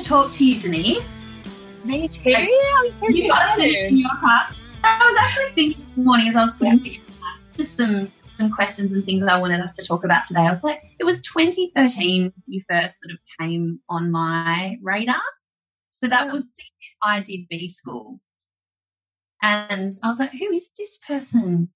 To talk to you, Denise. Me too. Yes. You got in your car. I was actually thinking this morning as I was putting together just some some questions and things I wanted us to talk about today. I was like, it was 2013 you first sort of came on my radar. So that was I did B school. And I was like, who is this person?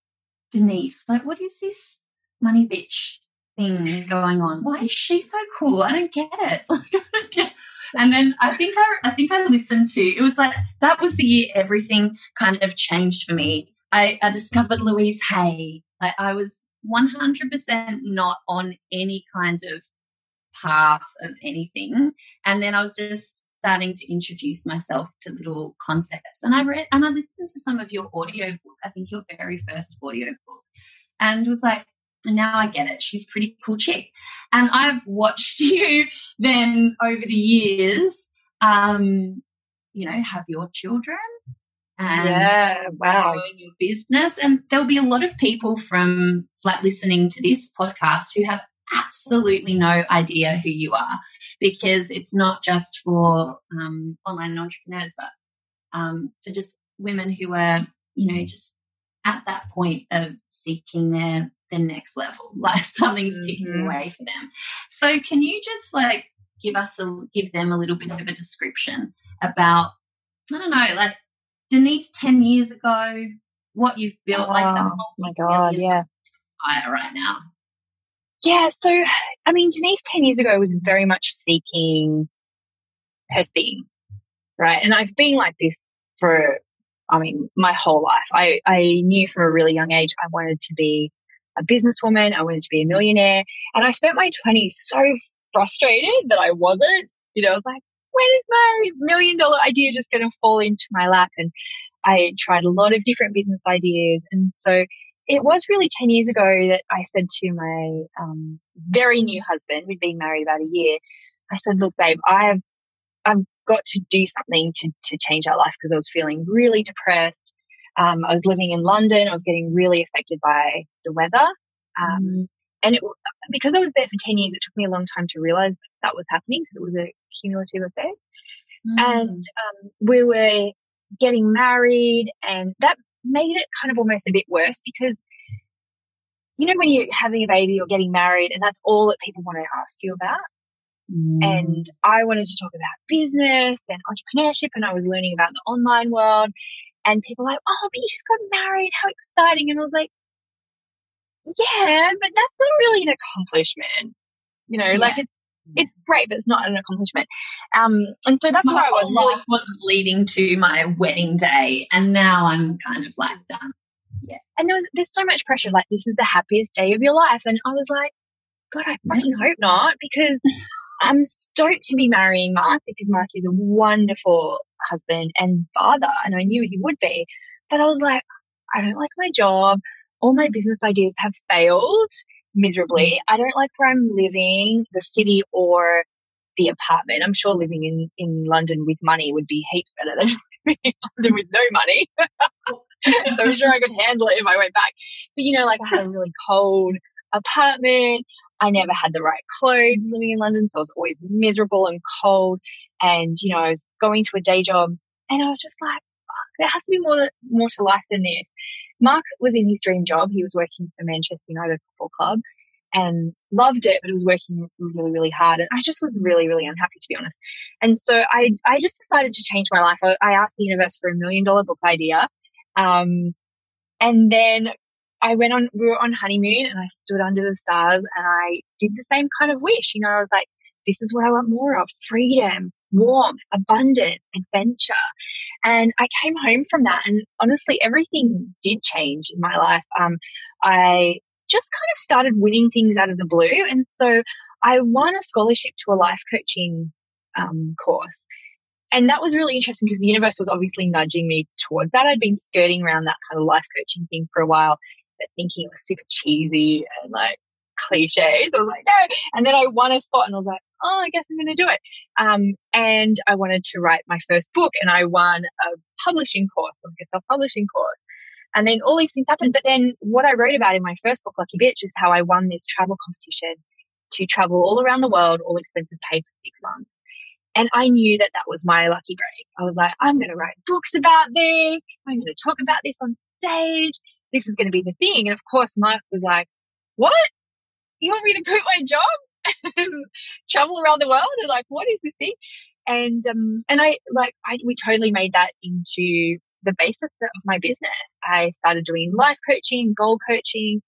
Denise. Like, what is this money bitch thing going on? Why is she so cool? I don't get it. Like, I don't get and then I think I, I think I listened to it was like that was the year everything kind of changed for me. I, I discovered Louise Hay. Like I was 100% not on any kind of path of anything. And then I was just starting to introduce myself to little concepts. And I read and I listened to some of your audio book, I think your very first audio book, and was like, and now I get it. She's pretty cool chick. And I've watched you then over the years, um, you know, have your children and yeah, wow. growing your business. And there'll be a lot of people from like listening to this podcast who have absolutely no idea who you are because it's not just for um, online entrepreneurs, but um, for just women who are, you know, just at that point of seeking their the next level, like something's mm-hmm. ticking away for them. So, can you just like give us a give them a little bit of a description about I don't know, like Denise ten years ago, what you've built, oh, like the oh my god, yeah, right now. Yeah, so I mean, Denise ten years ago was very much seeking her thing, right? And I've been like this for, I mean, my whole life. I I knew from a really young age I wanted to be a businesswoman. I wanted to be a millionaire. And I spent my 20s so frustrated that I wasn't. You know, I was like, when is my million dollar idea just going to fall into my lap? And I tried a lot of different business ideas. And so it was really 10 years ago that I said to my um, very new husband, we'd been married about a year, I said, look, babe, I've, I've got to do something to, to change our life because I was feeling really depressed. Um, I was living in London. I was getting really affected by the weather. Um, mm. And it, because I was there for 10 years, it took me a long time to realize that, that was happening because it was a cumulative effect. Mm. And um, we were getting married, and that made it kind of almost a bit worse because, you know, when you're having a baby or getting married, and that's all that people want to ask you about. Mm. And I wanted to talk about business and entrepreneurship, and I was learning about the online world. And people were like, oh, but you just got married. How exciting. And I was like, yeah, but that's not really an accomplishment. You know, yeah. like it's, it's great, but it's not an accomplishment. Um, and so that's my where I was. Life wasn't leading to my wedding day, and now I'm kind of like done. Yeah, and there was there's so much pressure. Like this is the happiest day of your life, and I was like, God, I fucking hope not, because I'm stoked to be marrying Mark because Mark is a wonderful husband and father, and I knew he would be. But I was like, I don't like my job. All my business ideas have failed miserably. Mm. I don't like where I'm living, the city or the apartment. I'm sure living in, in London with money would be heaps better than living in London with no money. so I'm sure I could handle it if I went back. But you know, like I had a really cold apartment. I never had the right clothes living in London, so I was always miserable and cold. And, you know, I was going to a day job and I was just like, there has to be more, more to life than this. Mark was in his dream job. He was working for Manchester United Football Club and loved it, but it was working really, really hard. And I just was really, really unhappy, to be honest. And so I, I just decided to change my life. I, I asked the universe for a million dollar book idea. Um, and then I went on, we were on honeymoon and I stood under the stars and I did the same kind of wish. You know, I was like, this is what I want more of freedom, warmth, abundance, adventure. And I came home from that and honestly, everything did change in my life. Um, I just kind of started winning things out of the blue. And so I won a scholarship to a life coaching um, course. and that was really interesting because the universe was obviously nudging me towards that. I'd been skirting around that kind of life coaching thing for a while, thinking it was super cheesy and like cliches. I was like, no. And then I won a spot and I was like, oh, I guess I'm going to do it. Um, and I wanted to write my first book and I won a publishing course, like a self-publishing course. And then all these things happened. But then what I wrote about in my first book, Lucky Bitch, is how I won this travel competition to travel all around the world, all expenses paid for six months. And I knew that that was my lucky break. I was like, I'm going to write books about this. I'm going to talk about this on stage. This is going to be the thing. And of course, Mark was like, what? You want me to quit my job and travel around the world? And like, what is this thing? And, um, and I like, I, we totally made that into the basis of my business. I started doing life coaching, goal coaching,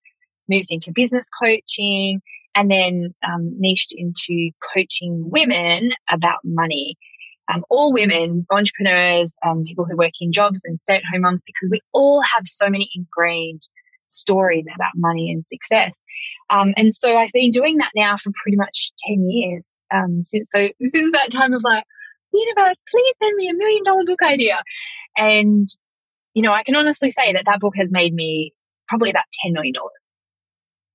moved into business coaching, and then um, niched into coaching women about money. Um, all women, entrepreneurs, um, people who work in jobs and stay at home moms, because we all have so many ingrained stories about money and success. Um, and so I've been doing that now for pretty much 10 years, um, since, so, since that time of like, universe, please send me a million dollar book idea. And, you know, I can honestly say that that book has made me probably about $10 million. Are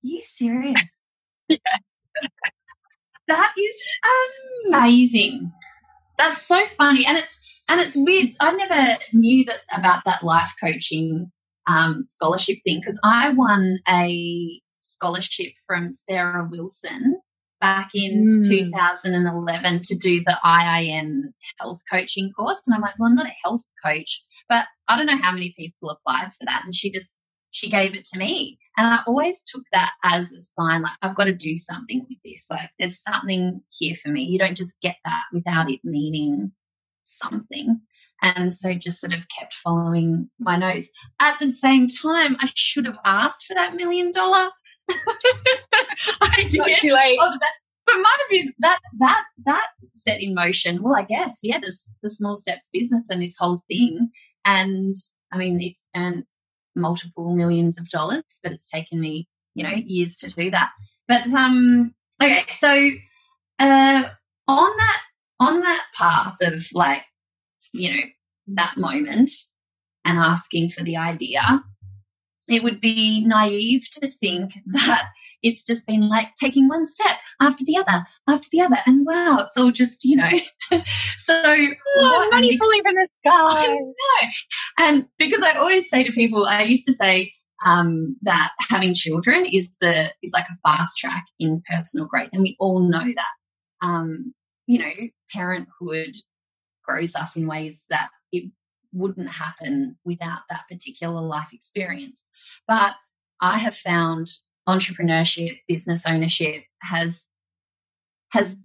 you serious? yeah. that is amazing. That's so funny, and it's and it's weird. I never knew that about that life coaching um, scholarship thing because I won a scholarship from Sarah Wilson back in mm. 2011 to do the IIN health coaching course, and I'm like, well, I'm not a health coach, but I don't know how many people applied for that, and she just she gave it to me. And I always took that as a sign like, I've got to do something with this. Like, there's something here for me. You don't just get that without it meaning something. And so just sort of kept following my nose. At the same time, I should have asked for that million dollar. I did. Not too late. Oh, that, but my is that that that set in motion. Well, I guess yeah, this the small steps business and this whole thing. And I mean, it's and multiple millions of dollars, but it's taken me, you know, years to do that. But um okay, so uh on that on that path of like, you know, that moment and asking for the idea, it would be naive to think that it's just been like taking one step after the other, after the other. And wow, it's all just, you know. so oh, money falling from the sky. And because I always say to people, I used to say um, that having children is the is like a fast track in personal growth. And we all know that. Um, you know, parenthood grows us in ways that it wouldn't happen without that particular life experience. But I have found entrepreneurship, business ownership has has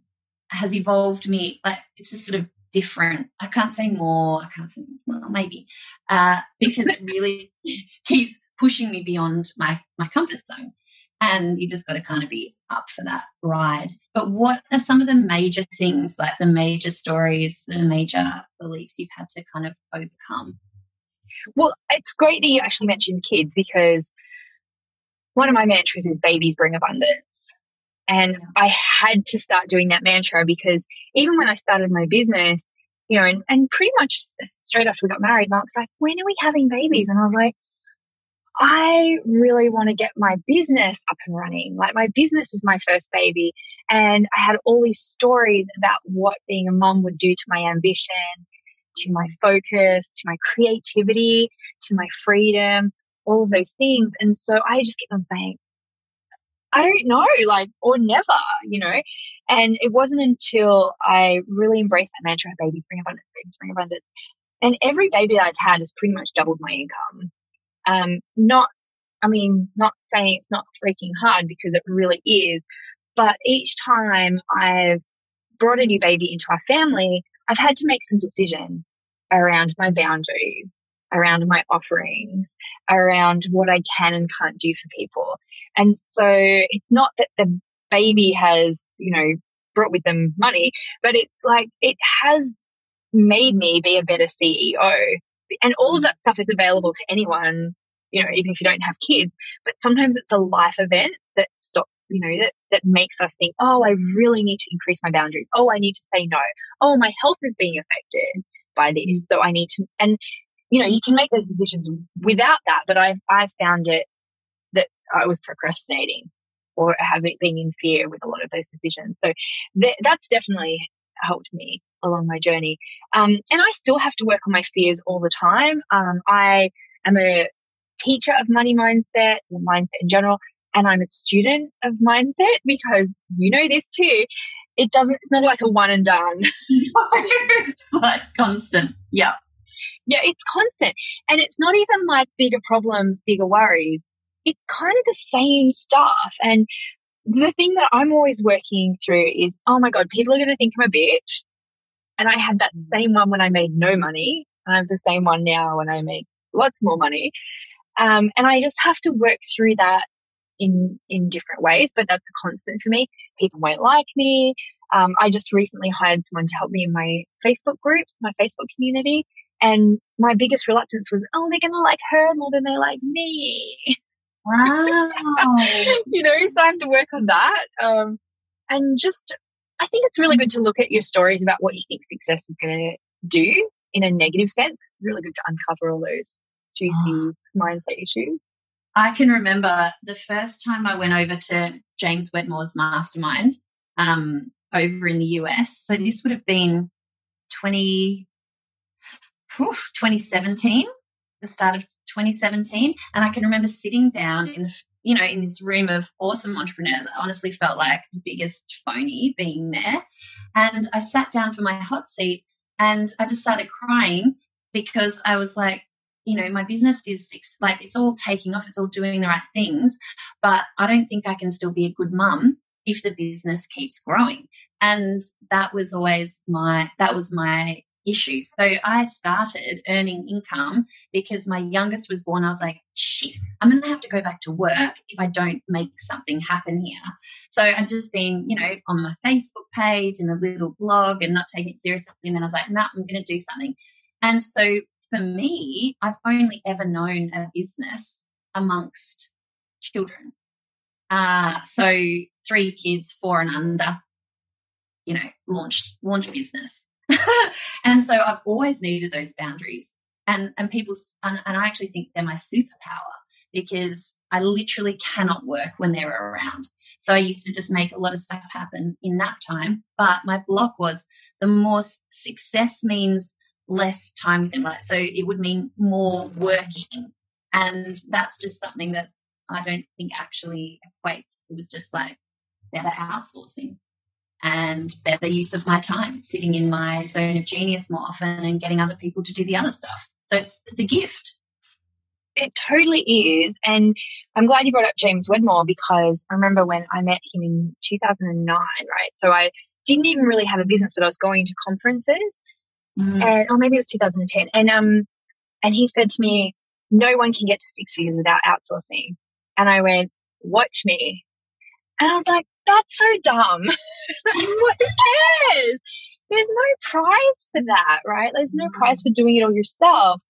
has evolved me. Like it's a sort of different. I can't say more. I can't say well, maybe uh, because it really keeps pushing me beyond my my comfort zone. And you just got to kind of be up for that ride. But what are some of the major things, like the major stories, the major beliefs you've had to kind of overcome? Well, it's great that you actually mentioned kids because one of my mantras is babies bring abundance. And I had to start doing that mantra because even when I started my business, you know, and, and pretty much straight after we got married, Mark's like, when are we having babies? And I was like, I really want to get my business up and running. Like my business is my first baby. And I had all these stories about what being a mom would do to my ambition, to my focus, to my creativity, to my freedom, all of those things. And so I just kept on saying, I don't know, like, or never, you know. And it wasn't until I really embraced that mantra, babies bring abundance, babies bring abundance. And every baby I've had has pretty much doubled my income. Um, not, I mean, not saying it's not freaking hard because it really is, but each time I've brought a new baby into our family, I've had to make some decisions around my boundaries, around my offerings, around what I can and can't do for people. And so it's not that the baby has, you know, brought with them money, but it's like it has made me be a better CEO. And all of that stuff is available to anyone, you know, even if you don't have kids. But sometimes it's a life event that stops you know, that, that makes us think, oh, I really need to increase my boundaries. Oh, I need to say no. Oh, my health is being affected by this. So I need to, and, you know, you can make those decisions without that. But I've, i found it that I was procrastinating or having been in fear with a lot of those decisions. So th- that's definitely helped me along my journey. Um, and I still have to work on my fears all the time. Um, I am a teacher of money mindset mindset in general and I'm a student of mindset because you know this too. It doesn't, it's not like a one and done. it's like constant. Yeah. Yeah, it's constant. And it's not even like bigger problems, bigger worries. It's kind of the same stuff. And the thing that I'm always working through is, oh my God, people are going to think I'm a bitch. And I had that mm. same one when I made no money. I have the same one now when I make lots more money. Um, and I just have to work through that in in different ways, but that's a constant for me. People won't like me. Um, I just recently hired someone to help me in my Facebook group, my Facebook community, and my biggest reluctance was, oh, they're going to like her more than they like me. Wow. you know, so I have to work on that. Um, and just, I think it's really good to look at your stories about what you think success is going to do in a negative sense. It's really good to uncover all those juicy oh. mindset issues. I can remember the first time I went over to James Wedmore's mastermind um, over in the US. So this would have been 20, 2017, the start of 2017. And I can remember sitting down in you know, in this room of awesome entrepreneurs, I honestly felt like the biggest phony being there. And I sat down for my hot seat and I just started crying because I was like, you know, my business is six, like it's all taking off, it's all doing the right things, but I don't think I can still be a good mum if the business keeps growing. And that was always my, that was my issue. So I started earning income because my youngest was born. I was like, shit, I'm going to have to go back to work if I don't make something happen here. So I'd just been, you know, on my Facebook page and a little blog and not taking it seriously. And then I was like, nah, I'm going to do something. And so for me, I've only ever known a business amongst children. Uh, so three kids, four and under, you know, launched launch business. and so I've always needed those boundaries. And and people and, and I actually think they're my superpower because I literally cannot work when they're around. So I used to just make a lot of stuff happen in nap time. But my block was the more success means less time with them. Like, so it would mean more working. And that's just something that I don't think actually equates. It was just like better outsourcing and better use of my time, sitting in my zone of genius more often and getting other people to do the other stuff. So it's, it's a gift. It totally is. And I'm glad you brought up James Wedmore because I remember when I met him in 2009, right? So I didn't even really have a business, but I was going to conferences Mm. And, or maybe it was 2010. And, um, and he said to me, no one can get to six figures without outsourcing. And I went, watch me. And I was like, that's so dumb. Who cares? There's no prize for that, right? There's no prize for doing it all yourself.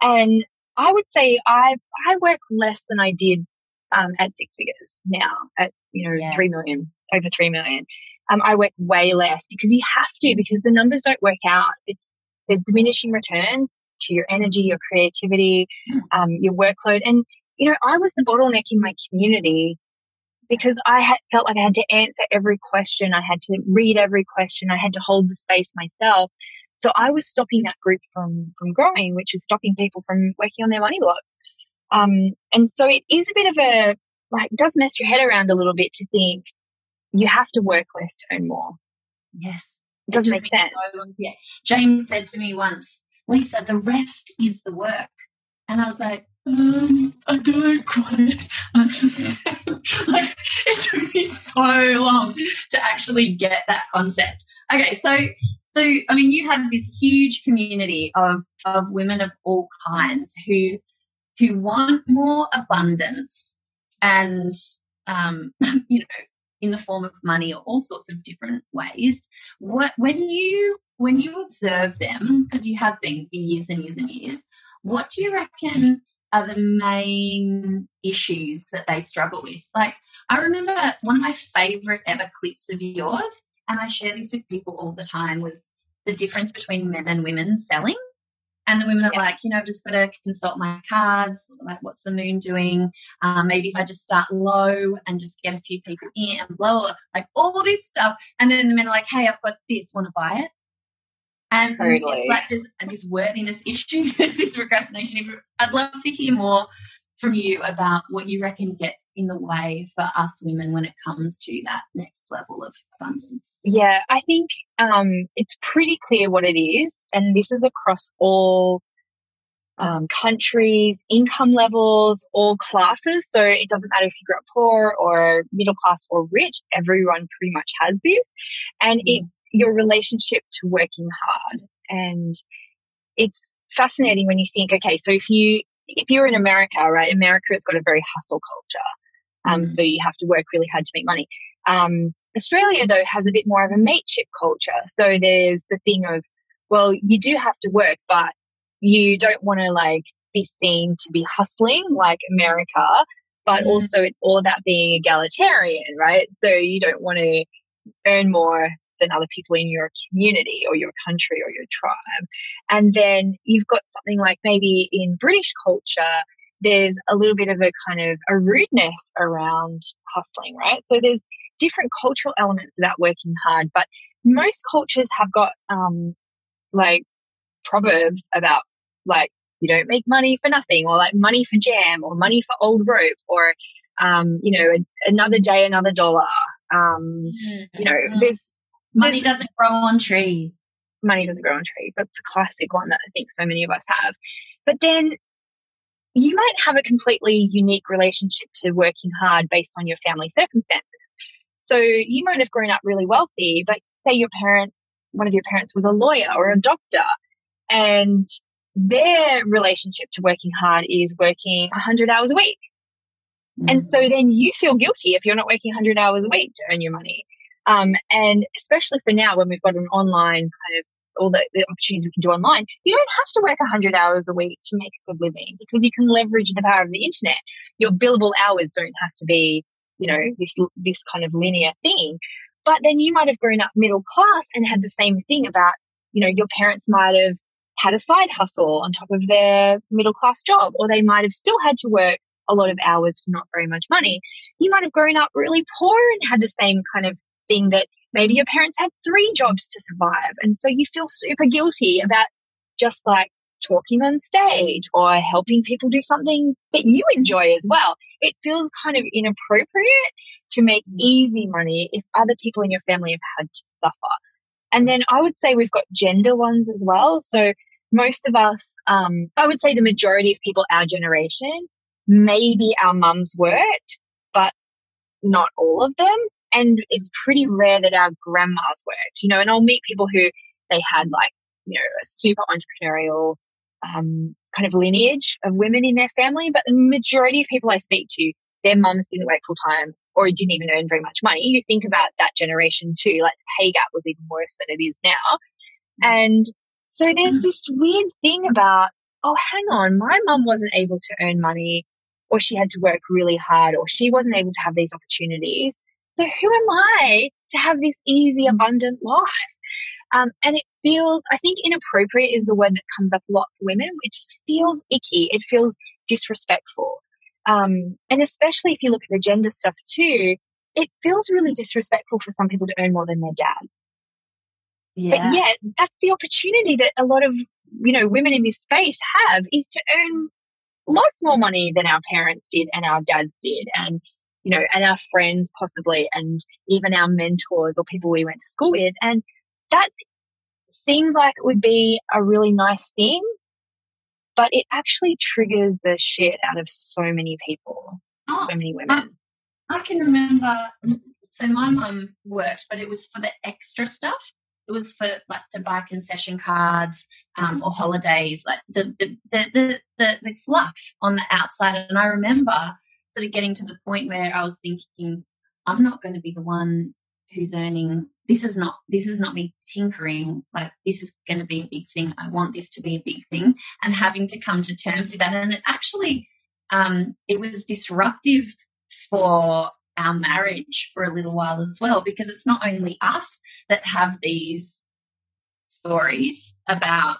And I would say I I work less than I did um, at six figures now at you know yeah. three million over three million um, I work way less because you have to because the numbers don't work out. It's there's diminishing returns to your energy, your creativity, um, your workload, and you know I was the bottleneck in my community because I had felt like I had to answer every question, I had to read every question, I had to hold the space myself. So I was stopping that group from from growing, which is stopping people from working on their money blocks. Um, and so it is a bit of a like does mess your head around a little bit to think you have to work less to earn more. Yes. It doesn't make sense. Yeah. James said to me once, Lisa, the rest is the work. And I was like, um, I don't quite understand. like, it took me so long to actually get that concept. Okay, so so I mean, you have this huge community of of women of all kinds who who want more abundance and um, you know in the form of money or all sorts of different ways. What when you when you observe them, because you have been for years and years and years, what do you reckon are the main issues that they struggle with? Like, I remember one of my favorite ever clips of yours, and I share this with people all the time, was the difference between men and women selling. And the women are yeah. like, you know, I've just got to consult my cards. Like, what's the moon doing? Um, maybe if I just start low and just get a few people in and blah, like all this stuff. And then the men are like, hey, I've got this, want to buy it? And totally. it's like this, this worthiness issue, there's this procrastination. I'd love to hear more from you about what you reckon gets in the way for us women when it comes to that next level of abundance. Yeah, I think um, it's pretty clear what it is, and this is across all um, countries, income levels, all classes. So it doesn't matter if you grew up poor or middle class or rich, everyone pretty much has this. And mm. it's your relationship to working hard. And it's fascinating when you think, okay, so if you, if you're in America, right, America has got a very hustle culture. Um, mm. so you have to work really hard to make money. Um, Australia though has a bit more of a mateship culture. So there's the thing of, well, you do have to work, but you don't want to like be seen to be hustling like America, but mm. also it's all about being egalitarian, right? So you don't want to earn more than other people in your community or your country or your tribe. And then you've got something like maybe in British culture, there's a little bit of a kind of a rudeness around hustling, right? So there's different cultural elements about working hard, but most cultures have got um, like proverbs about like you don't make money for nothing or like money for jam or money for old rope or um, you know another day another dollar um, mm-hmm. you know there's Money doesn't grow on trees. Money doesn't grow on trees. That's a classic one that I think so many of us have. But then you might have a completely unique relationship to working hard based on your family circumstances. So you might have grown up really wealthy, but say your parent, one of your parents was a lawyer or a doctor and their relationship to working hard is working 100 hours a week. Mm. And so then you feel guilty if you're not working 100 hours a week to earn your money. Um, and especially for now when we've got an online kind of all the, the, opportunities we can do online, you don't have to work 100 hours a week to make a good living because you can leverage the power of the internet. Your billable hours don't have to be, you know, this, this kind of linear thing. But then you might have grown up middle class and had the same thing about, you know, your parents might have had a side hustle on top of their middle class job, or they might have still had to work a lot of hours for not very much money. You might have grown up really poor and had the same kind of thing that maybe your parents had three jobs to survive. And so you feel super guilty about just like talking on stage or helping people do something that you enjoy as well. It feels kind of inappropriate to make easy money if other people in your family have had to suffer. And then I would say we've got gender ones as well. So most of us, um, I would say the majority of people our generation, maybe our mums worked, but not all of them. And it's pretty rare that our grandmas worked, you know, and I'll meet people who they had like, you know, a super entrepreneurial um, kind of lineage of women in their family. But the majority of people I speak to, their mums didn't work full time or didn't even earn very much money. You think about that generation too, like the pay gap was even worse than it is now. And so there's this weird thing about, oh, hang on, my mum wasn't able to earn money or she had to work really hard or she wasn't able to have these opportunities. So who am I to have this easy, abundant life? Um, and it feels, I think inappropriate is the word that comes up a lot for women. It just feels icky. It feels disrespectful. Um, and especially if you look at the gender stuff too, it feels really disrespectful for some people to earn more than their dads. Yeah. But yet that's the opportunity that a lot of, you know, women in this space have is to earn lots more money than our parents did and our dads did. And you know, and our friends possibly, and even our mentors or people we went to school with. And that seems like it would be a really nice thing, but it actually triggers the shit out of so many people, oh, so many women. I, I can remember, so my mum worked, but it was for the extra stuff it was for like to buy concession cards um, or holidays, like the the, the the, the the fluff on the outside. And I remember sort of getting to the point where I was thinking, I'm not going to be the one who's earning this is not this is not me tinkering like this is going to be a big thing. I want this to be a big thing. And having to come to terms with that. And it actually um, it was disruptive for our marriage for a little while as well because it's not only us that have these stories about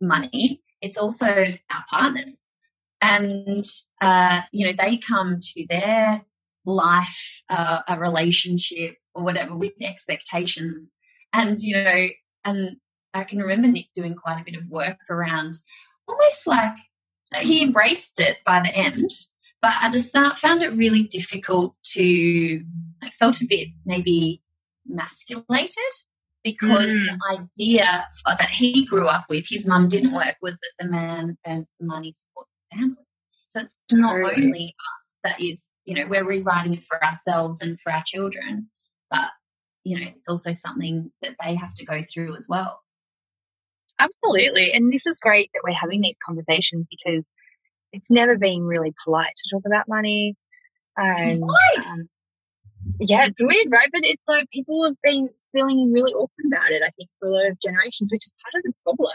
money it's also our partners and uh, you know they come to their life uh, a relationship or whatever with expectations. And, you know, and I can remember Nick doing quite a bit of work around almost like he embraced it by the end, but at the start found it really difficult to, I felt a bit maybe masculated because mm. the idea that he grew up with, his mum didn't work, was that the man earns the money to support the family. So it's not only us that is, you know, we're rewriting it for ourselves and for our children, but you know it's also something that they have to go through as well absolutely and this is great that we're having these conversations because it's never been really polite to talk about money and um, yeah it's weird right but it's like people have been feeling really awkward about it i think for a lot of generations which is part of the problem.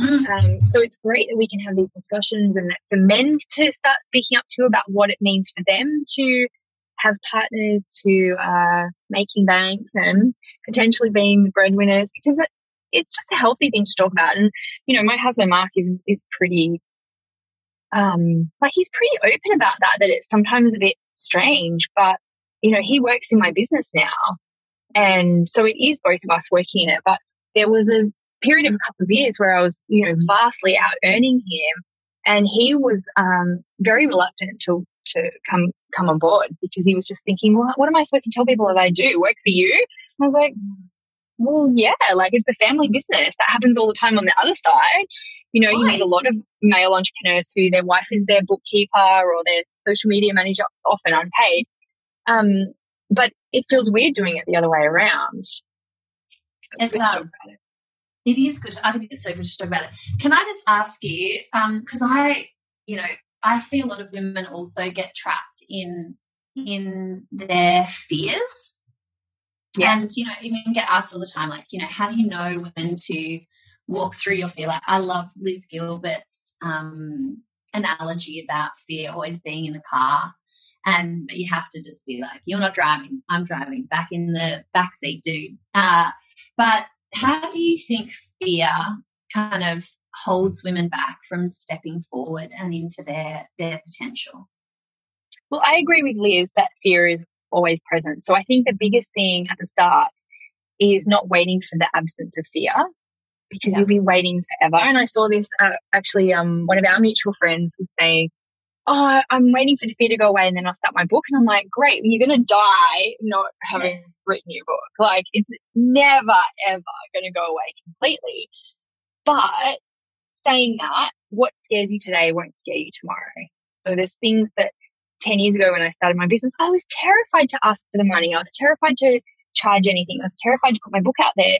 Um, so it's great that we can have these discussions and that for men to start speaking up too about what it means for them to have partners who are making bank and potentially being the breadwinners because it, it's just a healthy thing to talk about. And, you know, my husband, Mark, is, is pretty, um, like he's pretty open about that, that it's sometimes a bit strange, but, you know, he works in my business now. And so it is both of us working in it. But there was a period of a couple of years where I was, you know, vastly out earning him. And he was um, very reluctant to to come come on board because he was just thinking, well, what am I supposed to tell people that I do? Work for you? And I was like, well, yeah, like it's a family business. That happens all the time on the other side. You know, right. you meet a lot of male entrepreneurs who their wife is their bookkeeper or their social media manager, often unpaid. Um, but it feels weird doing it the other way around. So it does. It. is good. I think it's so good to talk about it. Can I just ask you, because um, I, you know, I see a lot of women also get trapped in in their fears. Yeah. And you know, even get asked all the time, like, you know, how do you know when to walk through your fear? Like I love Liz Gilbert's um, analogy about fear always being in the car. And you have to just be like, you're not driving, I'm driving, back in the back seat, dude. Uh, but how do you think fear kind of holds women back from stepping forward and into their their potential. Well, I agree with Liz that fear is always present. So I think the biggest thing at the start is not waiting for the absence of fear because yeah. you'll be waiting forever. And I saw this uh, actually, um, one of our mutual friends was saying, Oh, I'm waiting for the fear to go away and then I'll start my book. And I'm like, great, you're going to die not having yes. written your book. Like, it's never, ever going to go away completely. But saying that, what scares you today won't scare you tomorrow. So there's things that 10 years ago when I started my business, I was terrified to ask for the money. I was terrified to charge anything. I was terrified to put my book out there.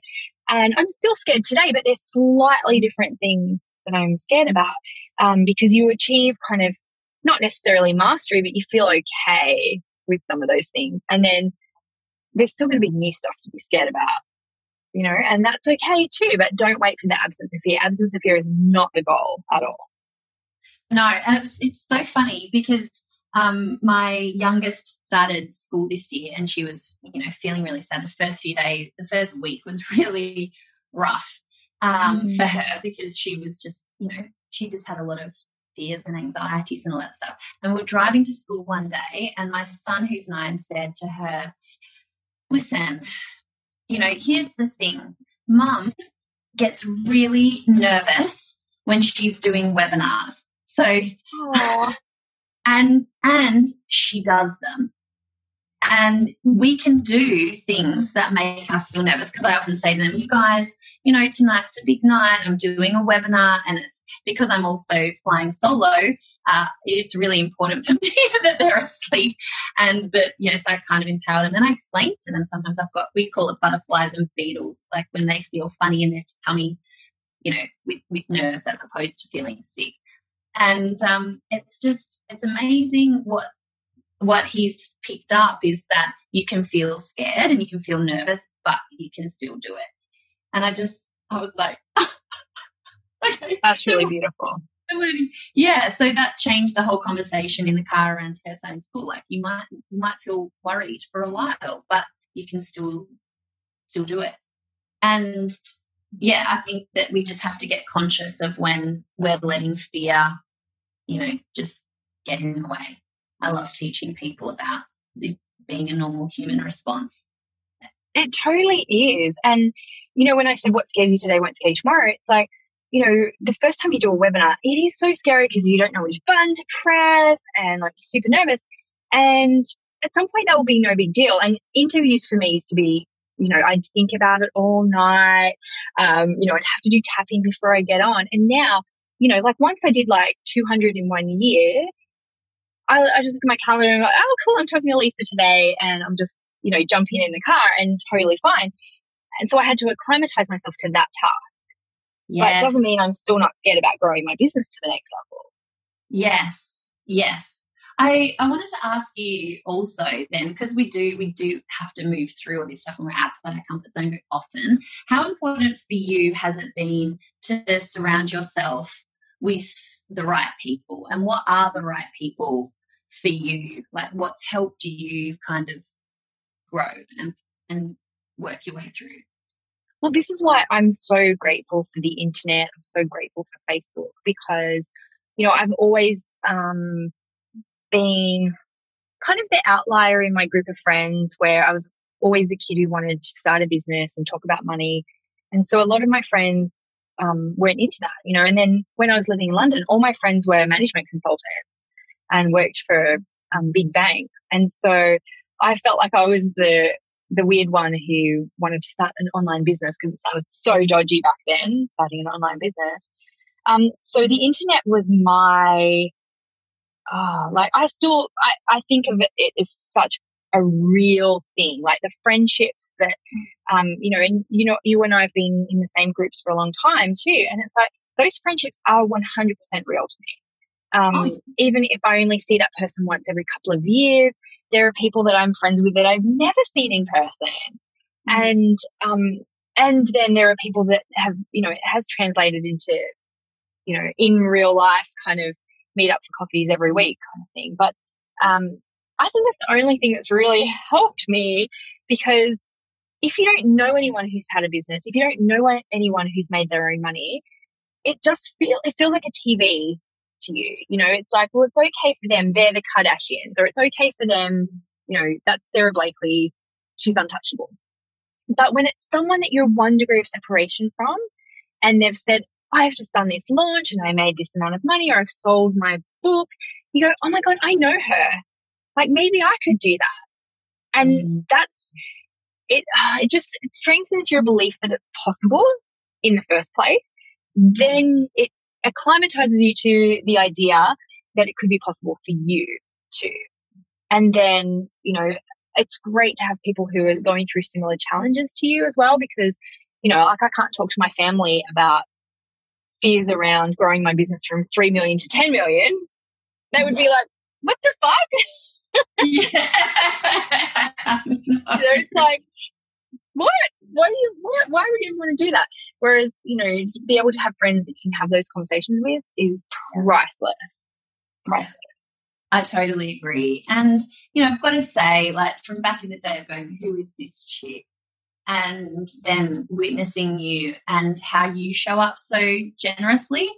And I'm still scared today, but there's slightly different things that I'm scared about um, because you achieve kind of not necessarily mastery, but you feel okay with some of those things. And then there's still going to be new stuff to be scared about you know, and that's okay too. But don't wait for the absence of fear. Absence of fear is not the goal at all. No, and it's it's so funny because um, my youngest started school this year, and she was, you know, feeling really sad. The first few days, the first week was really rough um, mm. for her because she was just, you know, she just had a lot of fears and anxieties and all that stuff. And we are driving to school one day, and my son, who's nine, said to her, "Listen, you know, here's the thing mum gets really nervous when she's doing webinars. So, and, and she does them. And we can do things that make us feel nervous because I often say to them, you guys, you know, tonight's a big night. I'm doing a webinar and it's because I'm also flying solo uh, it's really important for me that they're asleep and that, you know, so I kind of empower them. And I explain to them sometimes I've got, we call it butterflies and beetles, like when they feel funny in their tummy, you know, with, with nerves as opposed to feeling sick. And um, it's just, it's amazing what what he's picked up is that you can feel scared and you can feel nervous, but you can still do it. And I just, I was like, okay. That's really beautiful. Yeah, so that changed the whole conversation in the car around her saying school. Like you might you might feel worried for a while, but you can still still do it. And yeah, I think that we just have to get conscious of when we're letting fear, you know, just get in the way. I love teaching people about being a normal human response. It totally is. And, you know, when I said what scares you today won't scare you tomorrow, it's like, you know, the first time you do a webinar, it is so scary because you don't know which button to press and like you're super nervous. And at some point that will be no big deal. And interviews for me used to be, you know, I'd think about it all night. Um, you know, I'd have to do tapping before I get on. And now, you know, like once I did like 200 in one year, I, I just look at my calendar and I'm like, oh, cool, I'm talking to Lisa today. And I'm just, you know, jumping in the car and totally fine. And so I had to acclimatize myself to that task. Yes. But it doesn't mean I'm still not scared about growing my business to the next level. Yes. Yes. I, I wanted to ask you also then, because we do we do have to move through all this stuff when we're outside our comfort zone very often. How important for you has it been to surround yourself with the right people? And what are the right people for you? Like what's helped you kind of grow and and work your way through? Well, this is why I'm so grateful for the internet. I'm so grateful for Facebook because, you know, I've always um, been kind of the outlier in my group of friends where I was always the kid who wanted to start a business and talk about money. And so a lot of my friends um, weren't into that, you know. And then when I was living in London, all my friends were management consultants and worked for um, big banks. And so I felt like I was the the weird one who wanted to start an online business because it sounded so dodgy back then, starting an online business. Um, so the internet was my oh, like I still, I, I think of it, it as such a real thing, like the friendships that, um, you know, and you know, you and I have been in the same groups for a long time too. And it's like, those friendships are 100% real to me. Um, oh. even if I only see that person once every couple of years, there are people that I'm friends with that I've never seen in person. Mm-hmm. And, um, and then there are people that have, you know, it has translated into, you know, in real life kind of meet up for coffees every week kind of thing. But um, I think that's the only thing that's really helped me because if you don't know anyone who's had a business, if you don't know anyone who's made their own money, it just feel it feels like a TV to you. You know, it's like, well, it's okay for them. They're the Kardashians, or it's okay for them. You know, that's Sara Blakely. She's untouchable. But when it's someone that you're one degree of separation from, and they've said, I've just done this launch and I made this amount of money or I've sold my book. You go, oh my God, I know her. Like maybe I could do that. And mm. that's, it, uh, it just it strengthens your belief that it's possible in the first place. Then it acclimatizes you to the idea that it could be possible for you too. And then, you know, it's great to have people who are going through similar challenges to you as well because, you know, like I can't talk to my family about fears around growing my business from 3 million to 10 million, they would be like, what the fuck? yeah. you know, it's like, what? Why do you, what? Why would you want to do that? Whereas, you know, to be able to have friends that you can have those conversations with is priceless. Priceless. I totally agree. And, you know, I've got to say, like, from back in the day of going, who is this chick? and then witnessing you and how you show up so generously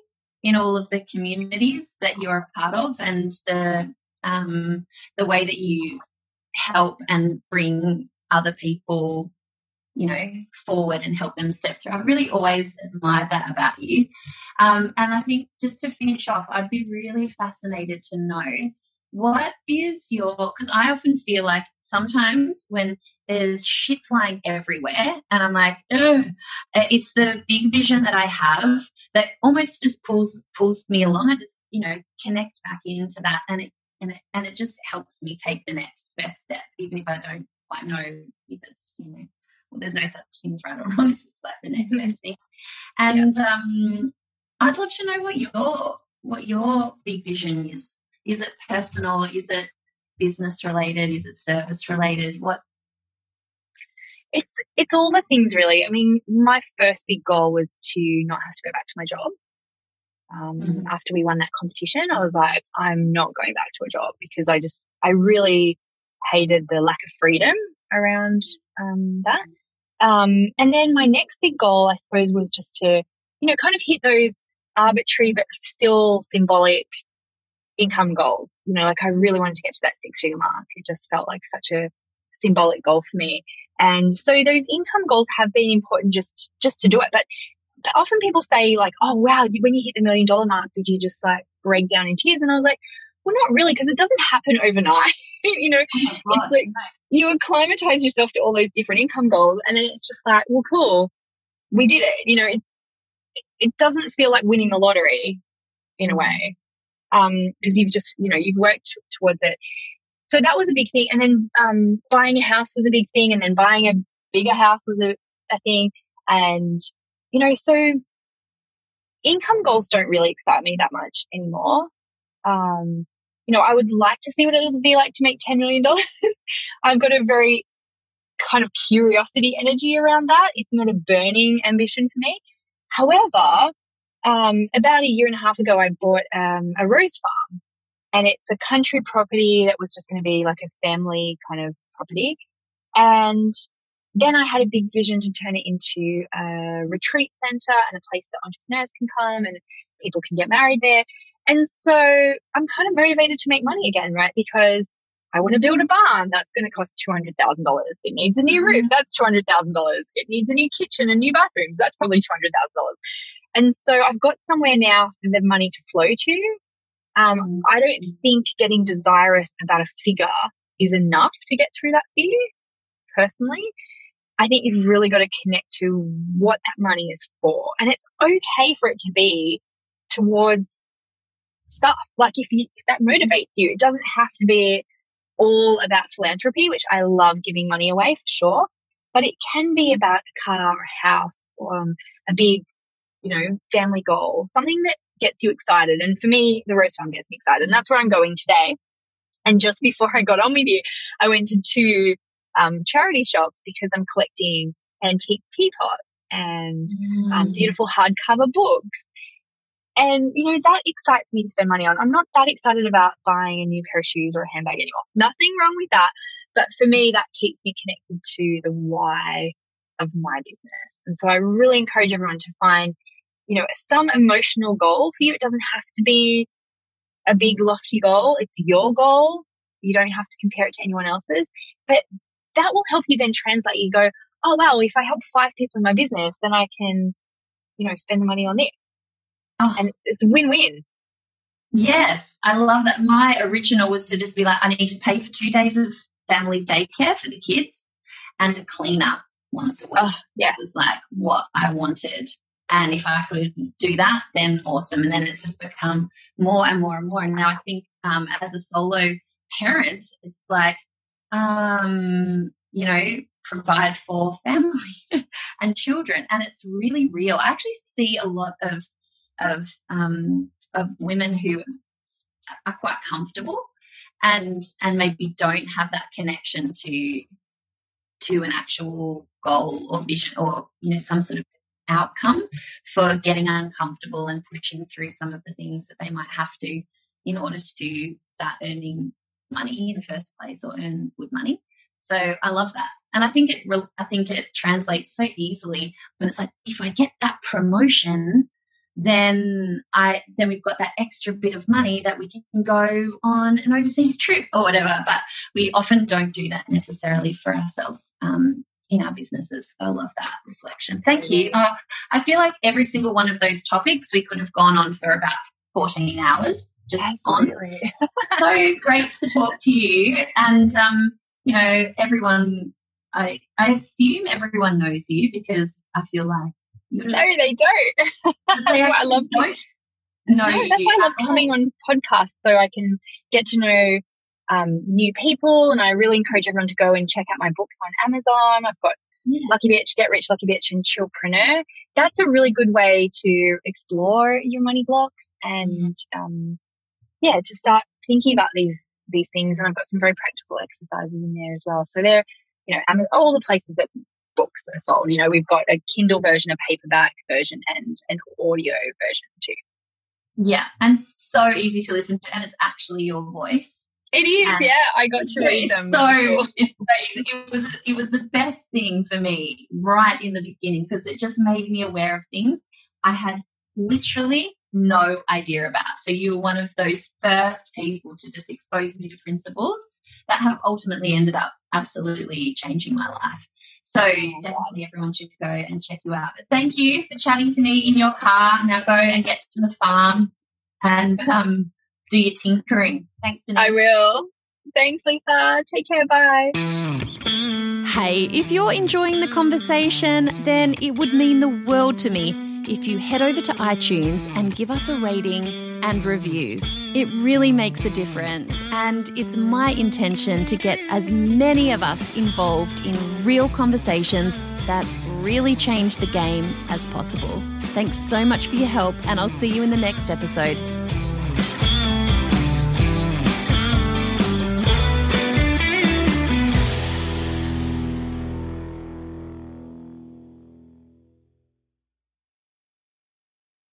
in all of the communities that you're a part of and the um, the way that you help and bring other people you know forward and help them step through i've really always admired that about you um, and i think just to finish off i'd be really fascinated to know what is your because i often feel like sometimes when there's shit flying everywhere. And I'm like, Ugh. it's the big vision that I have that almost just pulls pulls me along. I just, you know, connect back into that and it and it and it just helps me take the next best step, even if I don't quite know if it's, you know, there's no such thing as right or wrong. This is like the next best thing. And yeah. um I'd love to know what your what your big vision is. Is it personal? Is it business related? Is it service related? What? It's it's all the things really. I mean, my first big goal was to not have to go back to my job. Um, mm-hmm. After we won that competition, I was like, I'm not going back to a job because I just I really hated the lack of freedom around um, that. Um, and then my next big goal, I suppose, was just to, you know, kind of hit those arbitrary but still symbolic income goals. You know, like I really wanted to get to that six figure mark. It just felt like such a symbolic goal for me. And so those income goals have been important just, just to do it. But, but often people say like, Oh, wow. When you hit the million dollar mark, did you just like break down in tears? And I was like, well, not really, because it doesn't happen overnight. you know, oh it's like you acclimatize yourself to all those different income goals, and then it's just like, well, cool, we did it. You know, it it doesn't feel like winning the lottery in a mm-hmm. way, um, because you've just you know you've worked towards it. So that was a big thing, and then um, buying a house was a big thing, and then buying a bigger house was a, a thing, and you know, so income goals don't really excite me that much anymore. Um, you know, I would like to see what it would be like to make $10 million. I've got a very kind of curiosity energy around that. It's not a burning ambition for me. However, um, about a year and a half ago, I bought um, a rose farm and it's a country property that was just going to be like a family kind of property. And then I had a big vision to turn it into a retreat center and a place that entrepreneurs can come and people can get married there. And so I'm kind of motivated to make money again, right? Because I want to build a barn. That's going to cost $200,000. It needs a new roof. Mm-hmm. That's $200,000. It needs a new kitchen and new bathrooms. That's probably $200,000. And so I've got somewhere now for the money to flow to. Um, mm-hmm. I don't think getting desirous about a figure is enough to get through that fear personally. I think you've really got to connect to what that money is for. And it's okay for it to be towards stuff. Like if you, if that motivates you, it doesn't have to be all about philanthropy, which I love giving money away for sure, but it can be about a car or a house or um, a big, you know, family goal, something that gets you excited. And for me, the rose farm gets me excited. And that's where I'm going today. And just before I got on with you, I went to two um, charity shops because I'm collecting antique teapots and um, mm. um, beautiful hardcover books. And, you know, that excites me to spend money on. I'm not that excited about buying a new pair of shoes or a handbag anymore. Nothing wrong with that. But for me, that keeps me connected to the why of my business. And so I really encourage everyone to find, you know, some emotional goal for you. It doesn't have to be a big lofty goal. It's your goal. You don't have to compare it to anyone else's, but that will help you then translate. You go, oh, wow, if I help five people in my business, then I can, you know, spend the money on this. Oh. And it's a win win. Yes, I love that. My original was to just be like, I need to pay for two days of family daycare for the kids and to clean up once a week. Oh, yeah. It was like what I wanted. And if I could do that, then awesome. And then it's just become more and more and more. And now I think um, as a solo parent, it's like, um, you know, provide for family and children. And it's really real. I actually see a lot of of um, of women who are quite comfortable and and maybe don't have that connection to to an actual goal or vision or you know some sort of outcome for getting uncomfortable and pushing through some of the things that they might have to in order to start earning money in the first place or earn good money. So i love that. And i think it i think it translates so easily when it's like if i get that promotion then I then we've got that extra bit of money that we can go on an overseas trip or whatever. But we often don't do that necessarily for ourselves um, in our businesses. I love that reflection. Thank you. Uh, I feel like every single one of those topics we could have gone on for about 14 hours just Absolutely. on. so great to talk to you. And, um, you know, everyone, I, I assume everyone knows you because I feel like no, they don't. They I love don't. No, no that's why I love coming on podcasts so I can get to know um, new people. And I really encourage everyone to go and check out my books on Amazon. I've got yeah. Lucky Bitch, Get Rich, Lucky Bitch, and Chillpreneur. That's a really good way to explore your money blocks and, um, yeah, to start thinking about these these things. And I've got some very practical exercises in there as well. So they're, you know, all the places that books are sold. You know, we've got a Kindle version, a paperback version, and an audio version too. Yeah, and so easy to listen to, and it's actually your voice. It is, and yeah. I got to read them. So it's so it was it was the best thing for me right in the beginning because it just made me aware of things I had literally no idea about. So you were one of those first people to just expose me to principles that have ultimately ended up absolutely changing my life. So definitely everyone should go and check you out. But thank you for chatting to me in your car. Now go and get to the farm and um, do your tinkering. Thanks, Denise. I will. Thanks, Lisa. Take care. Bye. Hey, if you're enjoying the conversation, then it would mean the world to me if you head over to iTunes and give us a rating and review. It really makes a difference, and it's my intention to get as many of us involved in real conversations that really change the game as possible. Thanks so much for your help, and I'll see you in the next episode.